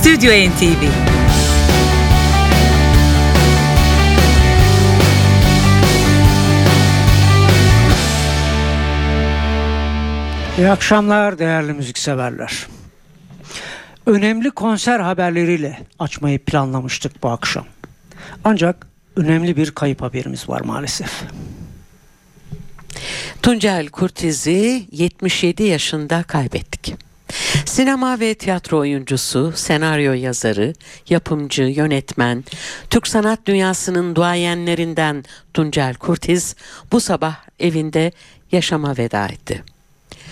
Stüdyo NTV İyi akşamlar değerli müzikseverler. Önemli konser haberleriyle açmayı planlamıştık bu akşam. Ancak önemli bir kayıp haberimiz var maalesef. Tuncel Kurtiz'i 77 yaşında kaybettik. Sinema ve tiyatro oyuncusu, senaryo yazarı, yapımcı, yönetmen, Türk sanat dünyasının duayenlerinden Tuncel Kurtiz bu sabah evinde yaşama veda etti.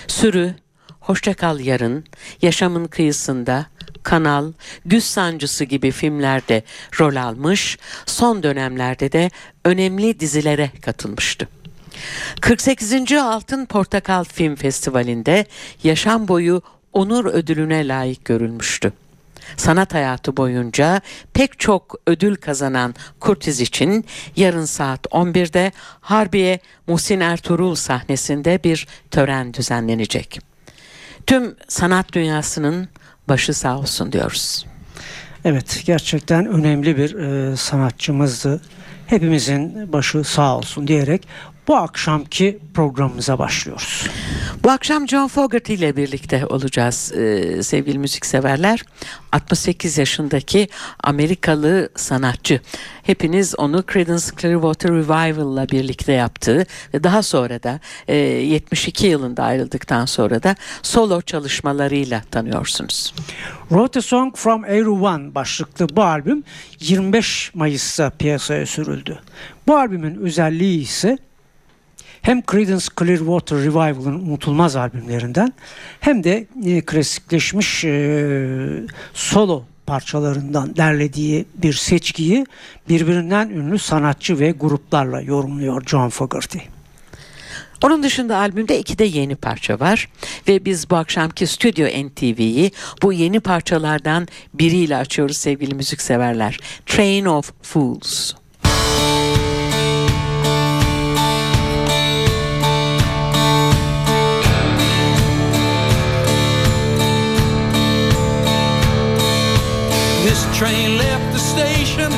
Sürü, Hoşçakal Yarın, Yaşamın Kıyısında, Kanal, Güz Sancısı gibi filmlerde rol almış, son dönemlerde de önemli dizilere katılmıştı. 48. Altın Portakal Film Festivali'nde yaşam boyu onur ödülüne layık görülmüştü. Sanat hayatı boyunca pek çok ödül kazanan Kurtiz için yarın saat 11'de Harbiye Muhsin Ertuğrul sahnesinde bir tören düzenlenecek. Tüm sanat dünyasının başı sağ olsun diyoruz. Evet gerçekten önemli bir e, sanatçımızdı. Hepimizin başı sağ olsun diyerek bu akşamki programımıza başlıyoruz. Bu akşam John Fogerty ile birlikte olacağız e, sevgili müzikseverler. 68 yaşındaki Amerikalı sanatçı. Hepiniz onu Creedence Clearwater Revival ile birlikte yaptığı ve daha sonra da e, 72 yılında ayrıldıktan sonra da solo çalışmalarıyla tanıyorsunuz. Wrote a Song from Everyone başlıklı bu albüm 25 Mayıs'ta piyasaya sürüldü. Bu albümün özelliği ise hem Creedence Clearwater Revival'ın unutulmaz albümlerinden hem de e, klasikleşmiş e, solo parçalarından derlediği bir seçkiyi birbirinden ünlü sanatçı ve gruplarla yorumluyor John Fogerty. Onun dışında albümde iki de yeni parça var ve biz bu akşamki Stüdyo NTV'yi bu yeni parçalardan biriyle açıyoruz sevgili müzikseverler. Train of Fools. Train left the station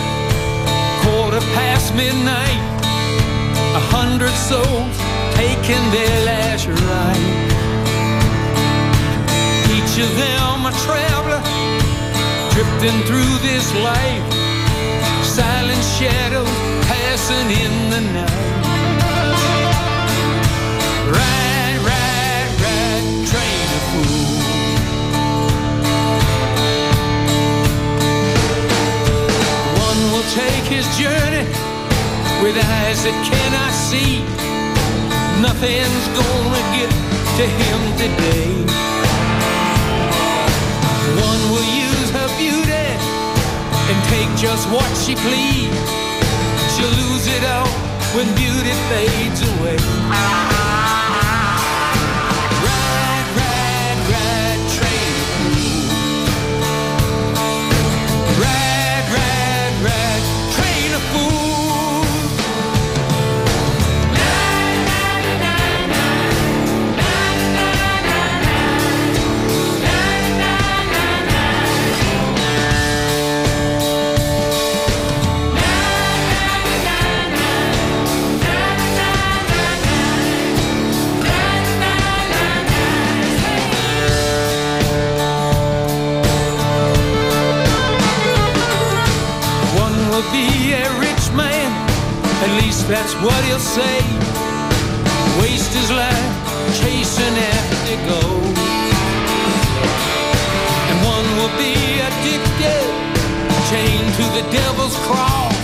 quarter past midnight. A hundred souls taking their last ride. Each of them a traveler drifting through this life. Silent shadows passing in the night. Ride, with eyes that cannot see. Nothing's gonna get to him today. One will use her beauty and take just what she please. She'll lose it all when beauty fades away. That's what he'll say. Waste his life chasing after gold. And one will be addicted, chained to the devil's cross.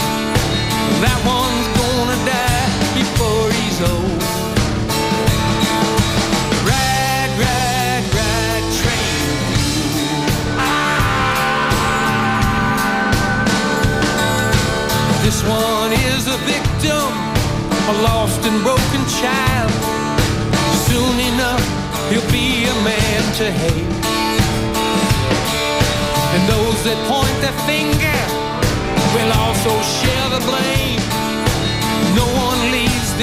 A lost and broken child. Soon enough, he'll be a man to hate. And those that point their finger will also share the blame. No one leaves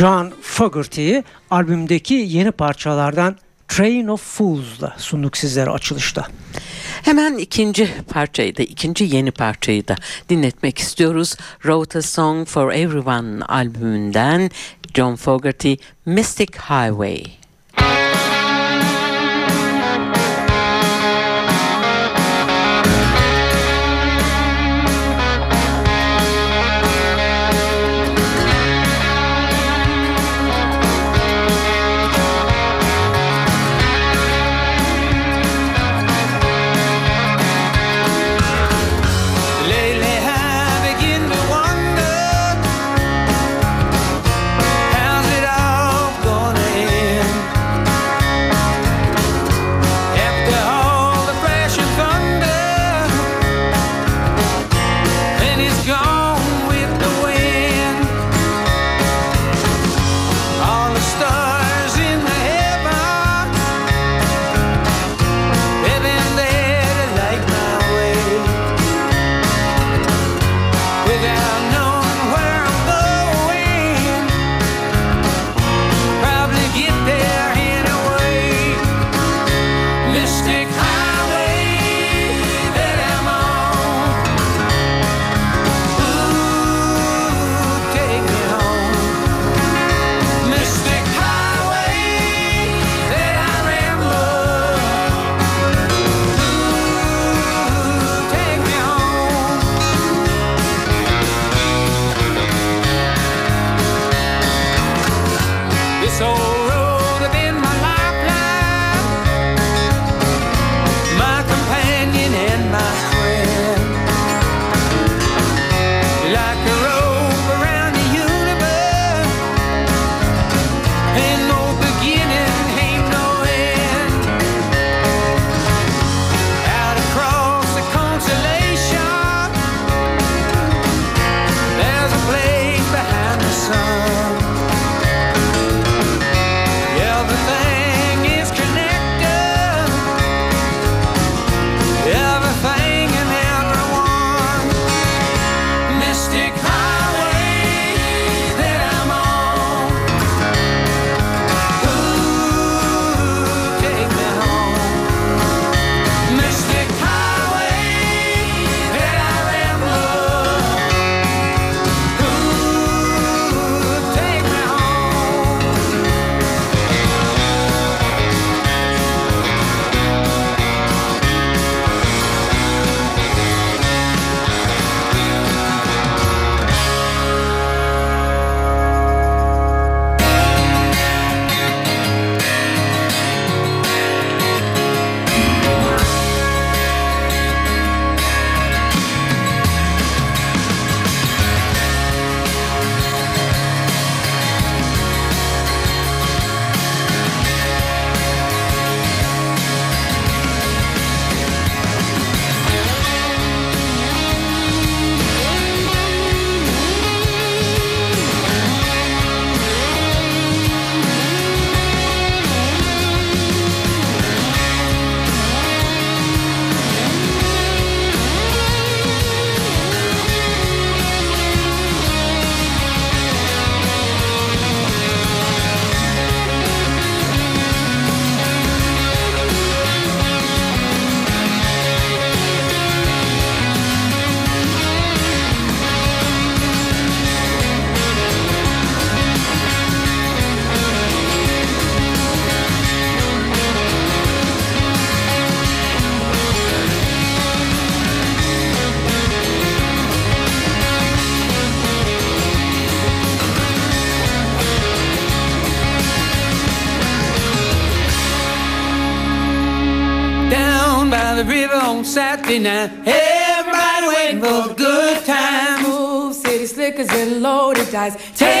John Fogerty'yi albümdeki yeni parçalardan Train of Fools'la sunduk sizlere açılışta. Hemen ikinci parçayı da, ikinci yeni parçayı da dinletmek istiyoruz. Wrote a Song for Everyone albümünden John Fogerty Mystic Highway. now. Everybody waiting for a good time. Move, city slickers and loaded dice. Take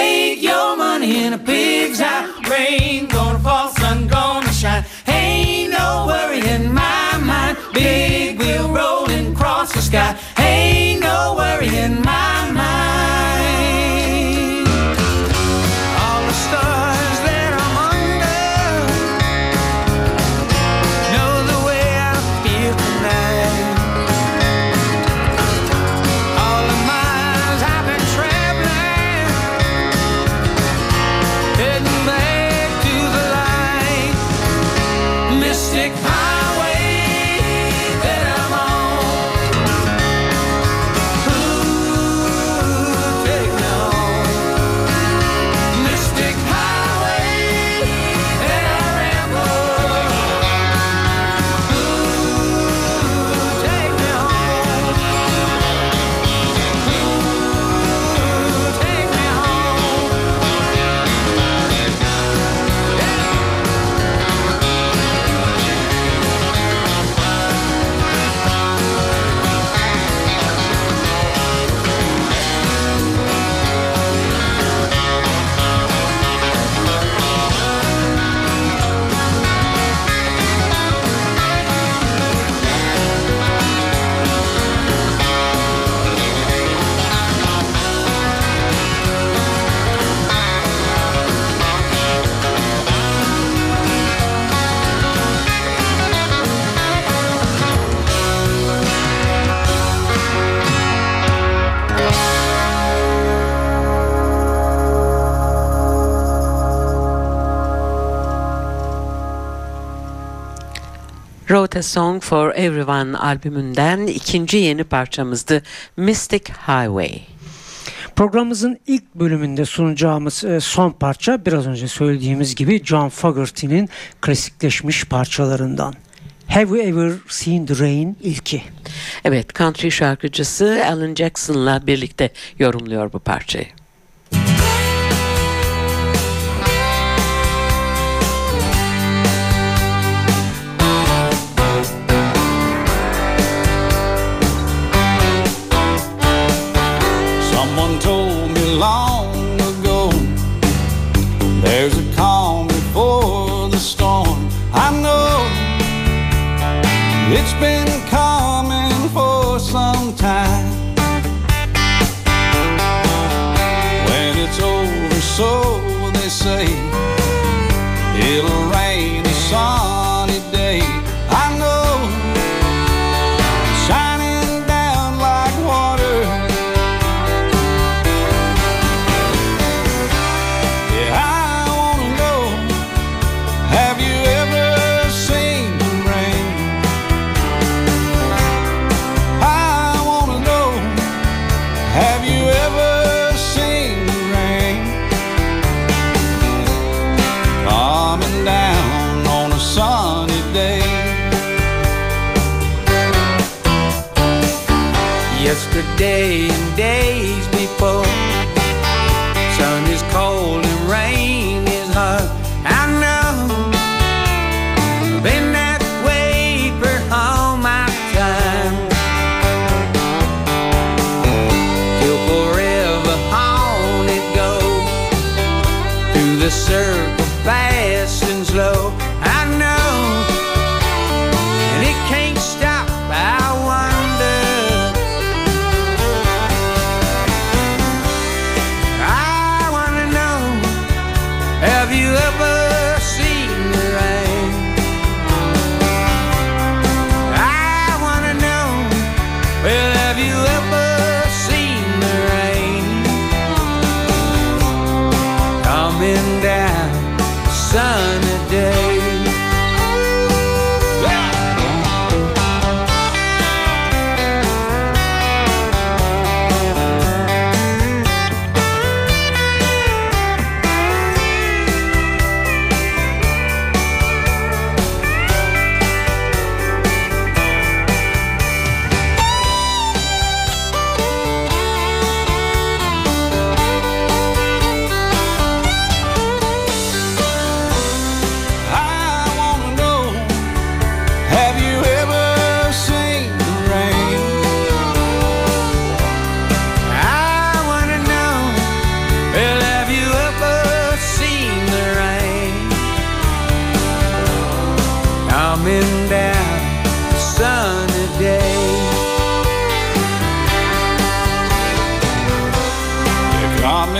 Wrote a Song for Everyone albümünden ikinci yeni parçamızdı Mystic Highway. Programımızın ilk bölümünde sunacağımız e, son parça biraz önce söylediğimiz gibi John Fogerty'nin klasikleşmiş parçalarından. Have You Ever Seen the Rain ilki. Evet, country şarkıcısı Alan Jackson'la birlikte yorumluyor bu parçayı.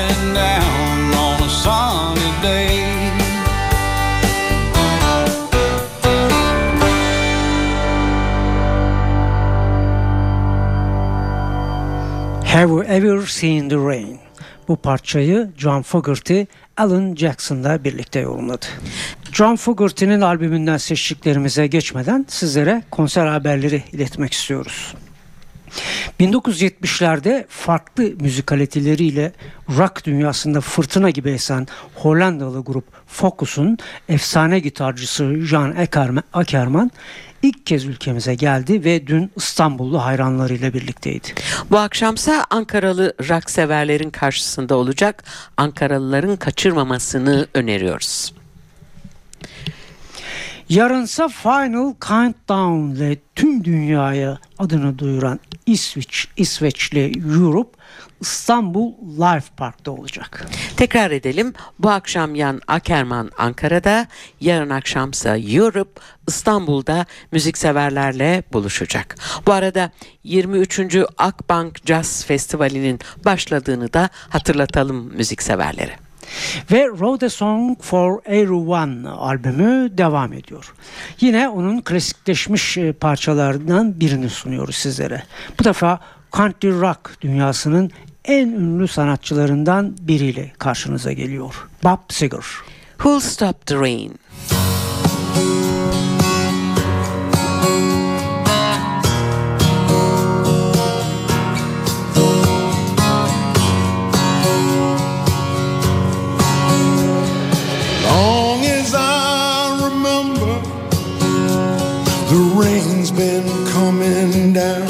Coming down on a sunny day. Have You Ever Seen the Rain? Bu parçayı John Fogerty, Alan Jackson'la birlikte yorumladı. John Fogerty'nin albümünden seçtiklerimize geçmeden sizlere konser haberleri iletmek istiyoruz. 1970'lerde farklı müzik aletleriyle rock dünyasında fırtına gibi esen Hollandalı grup Focus'un efsane gitarcısı Jan Ackerman ilk kez ülkemize geldi ve dün İstanbullu hayranlarıyla birlikteydi. Bu akşamsa Ankaralı rock severlerin karşısında olacak. Ankaralıların kaçırmamasını öneriyoruz. Yarınsa Final Countdown ile tüm dünyaya adını duyuran İsveç, İsveçli Europe İstanbul Live Park'ta olacak. Tekrar edelim. Bu akşam Yan Akerman Ankara'da, yarın akşamsa Europe İstanbul'da müzikseverlerle buluşacak. Bu arada 23. Akbank Jazz Festivali'nin başladığını da hatırlatalım müzikseverlere. Ve Wrote a Song for Everyone albümü devam ediyor. Yine onun klasikleşmiş e, parçalarından birini sunuyoruz sizlere. Bu defa country rock dünyasının en ünlü sanatçılarından biriyle karşınıza geliyor. Bob Seger. Who'll Stop the Rain? coming down.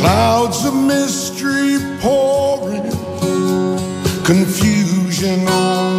Clouds of mystery pouring, confusion on.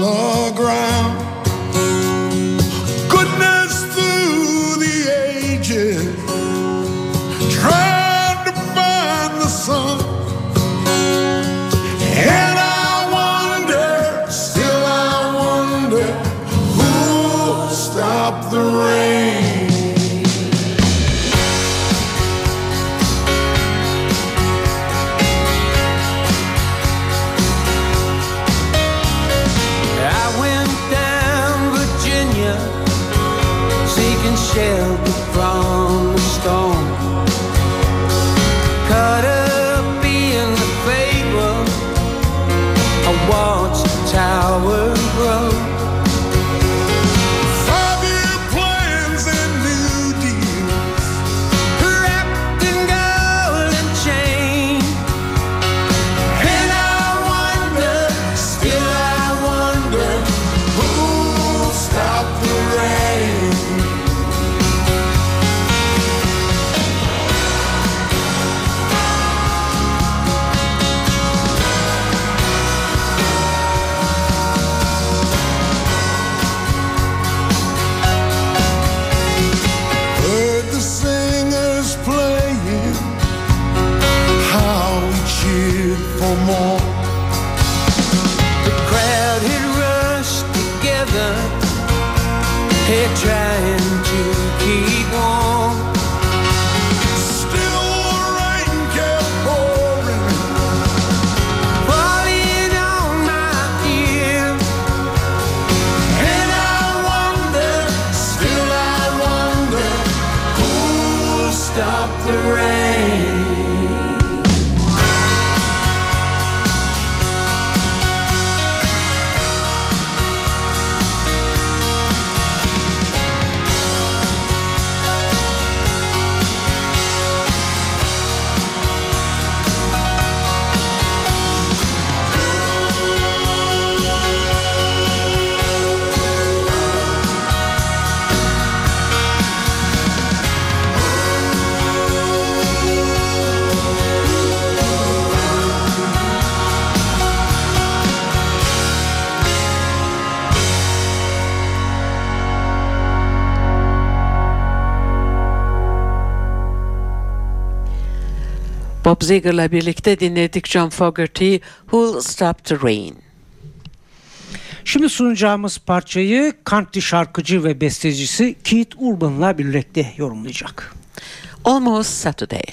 stop the rain. Bob birlikte dinledik John Fogerty, Who'll Stop the Rain. Şimdi sunacağımız parçayı country şarkıcı ve bestecisi Keith Urban'la birlikte yorumlayacak. Almost Saturday.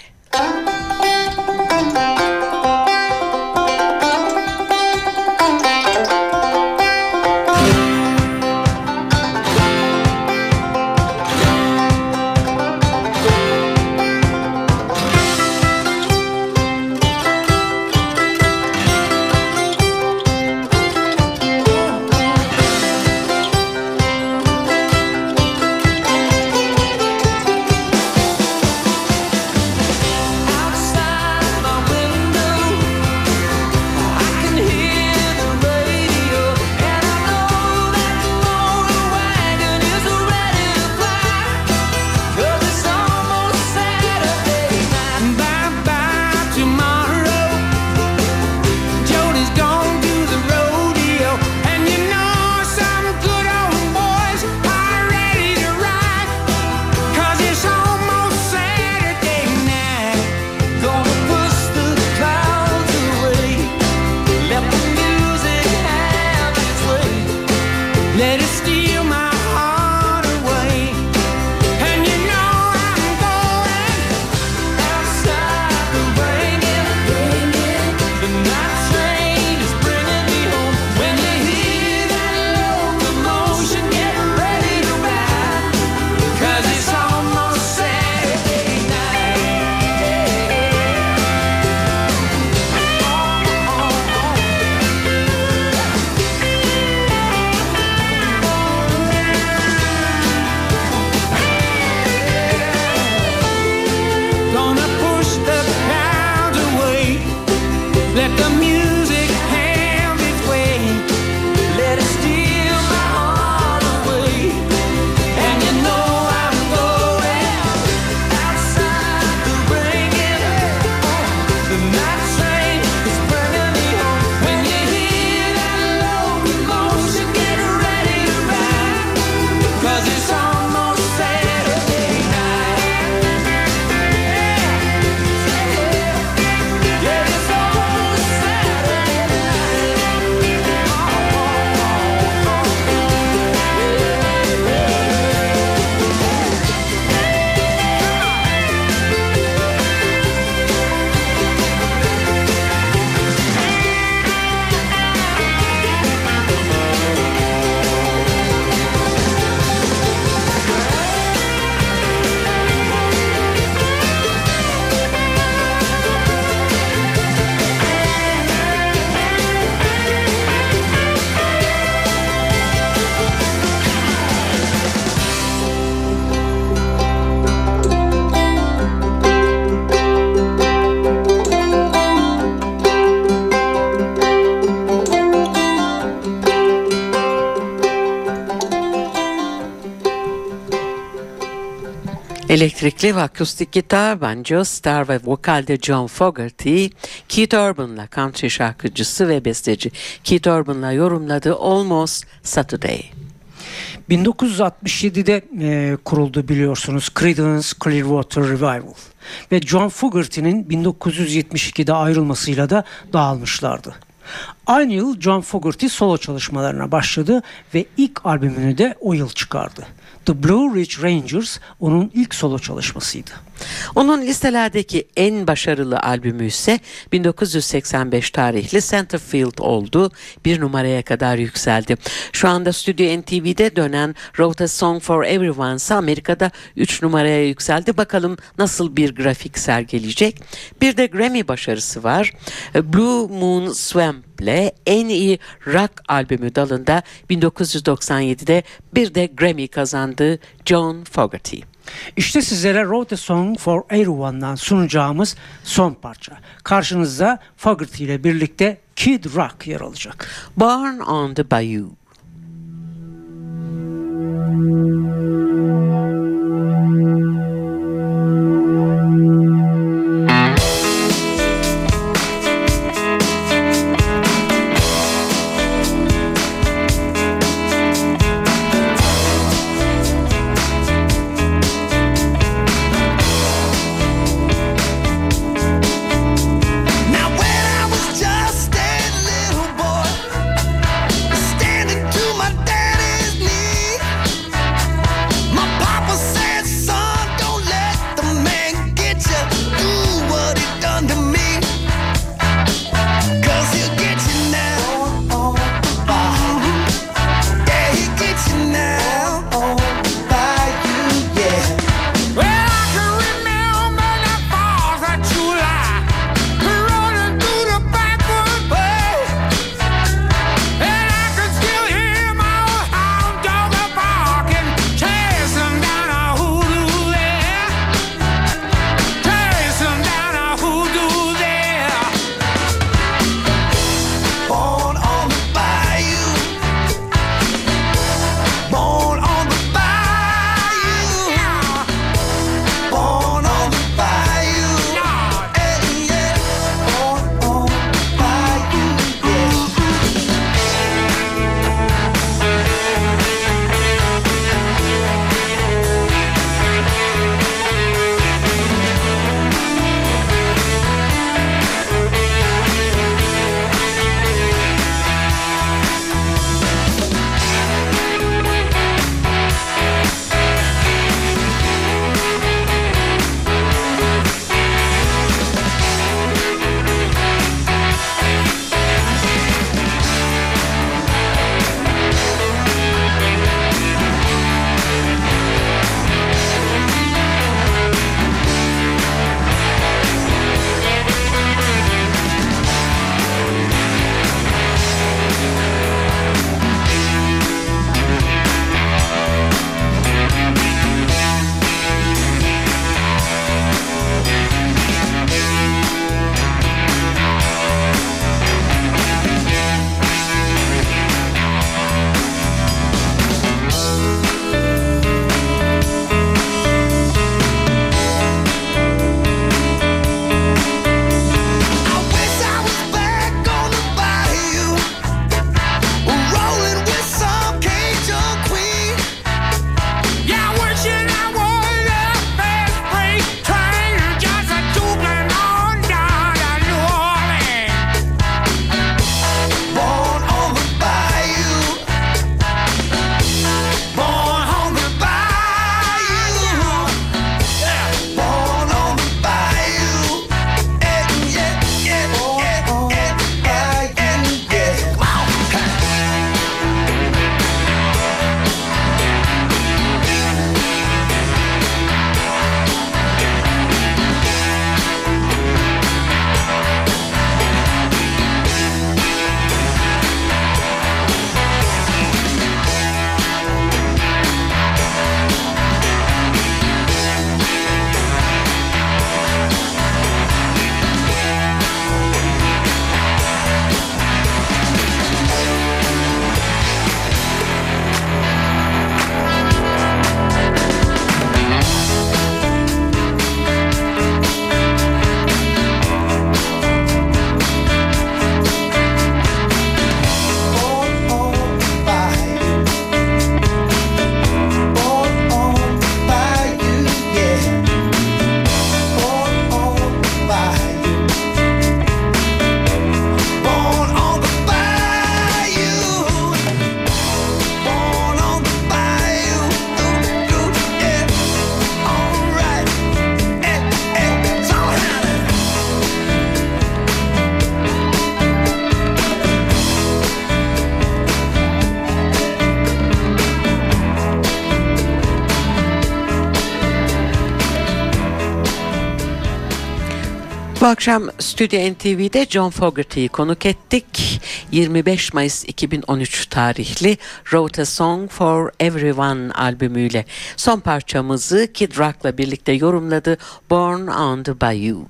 Elektrikli ve akustik gitar, banjo, star ve vokalde John Fogerty, Keith Urban'la country şarkıcısı ve besteci Keith Urban'la yorumladığı Almost Saturday. 1967'de e, kuruldu biliyorsunuz Creedence Clearwater Revival ve John Fogerty'nin 1972'de ayrılmasıyla da dağılmışlardı. Aynı yıl John Fogerty solo çalışmalarına başladı ve ilk albümünü de o yıl çıkardı. The Blue Ridge Rangers onun ilk solo çalışmasıydı. Onun listelerdeki en başarılı albümü ise 1985 tarihli Centerfield oldu. Bir numaraya kadar yükseldi. Şu anda Stüdyo NTV'de dönen Wrote a Song for Everyone ise Amerika'da 3 numaraya yükseldi. Bakalım nasıl bir grafik sergileyecek. Bir de Grammy başarısı var. Blue Moon Swamp ile en iyi rock albümü dalında 1997'de bir de Grammy kazandı John Fogerty. İşte sizlere Wrote a Song for Everyone'dan sunacağımız son parça. Karşınızda Fogerty ile birlikte Kid Rock yer alacak. Born on the Bayou. Now when Bu akşam Stüdyo NTV'de John Fogerty'yi konuk ettik. 25 Mayıs 2013 tarihli Wrote a Song for Everyone albümüyle son parçamızı Kid Rock'la birlikte yorumladı Born on the Bayou.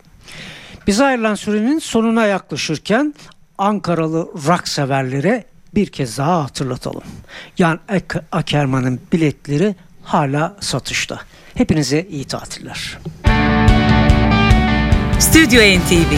Bize ayrılan sürenin sonuna yaklaşırken Ankaralı rock severlere bir kez daha hatırlatalım. Yan Ak- Akerman'ın biletleri hala satışta. Hepinize iyi tatiller. Stüdyo NTV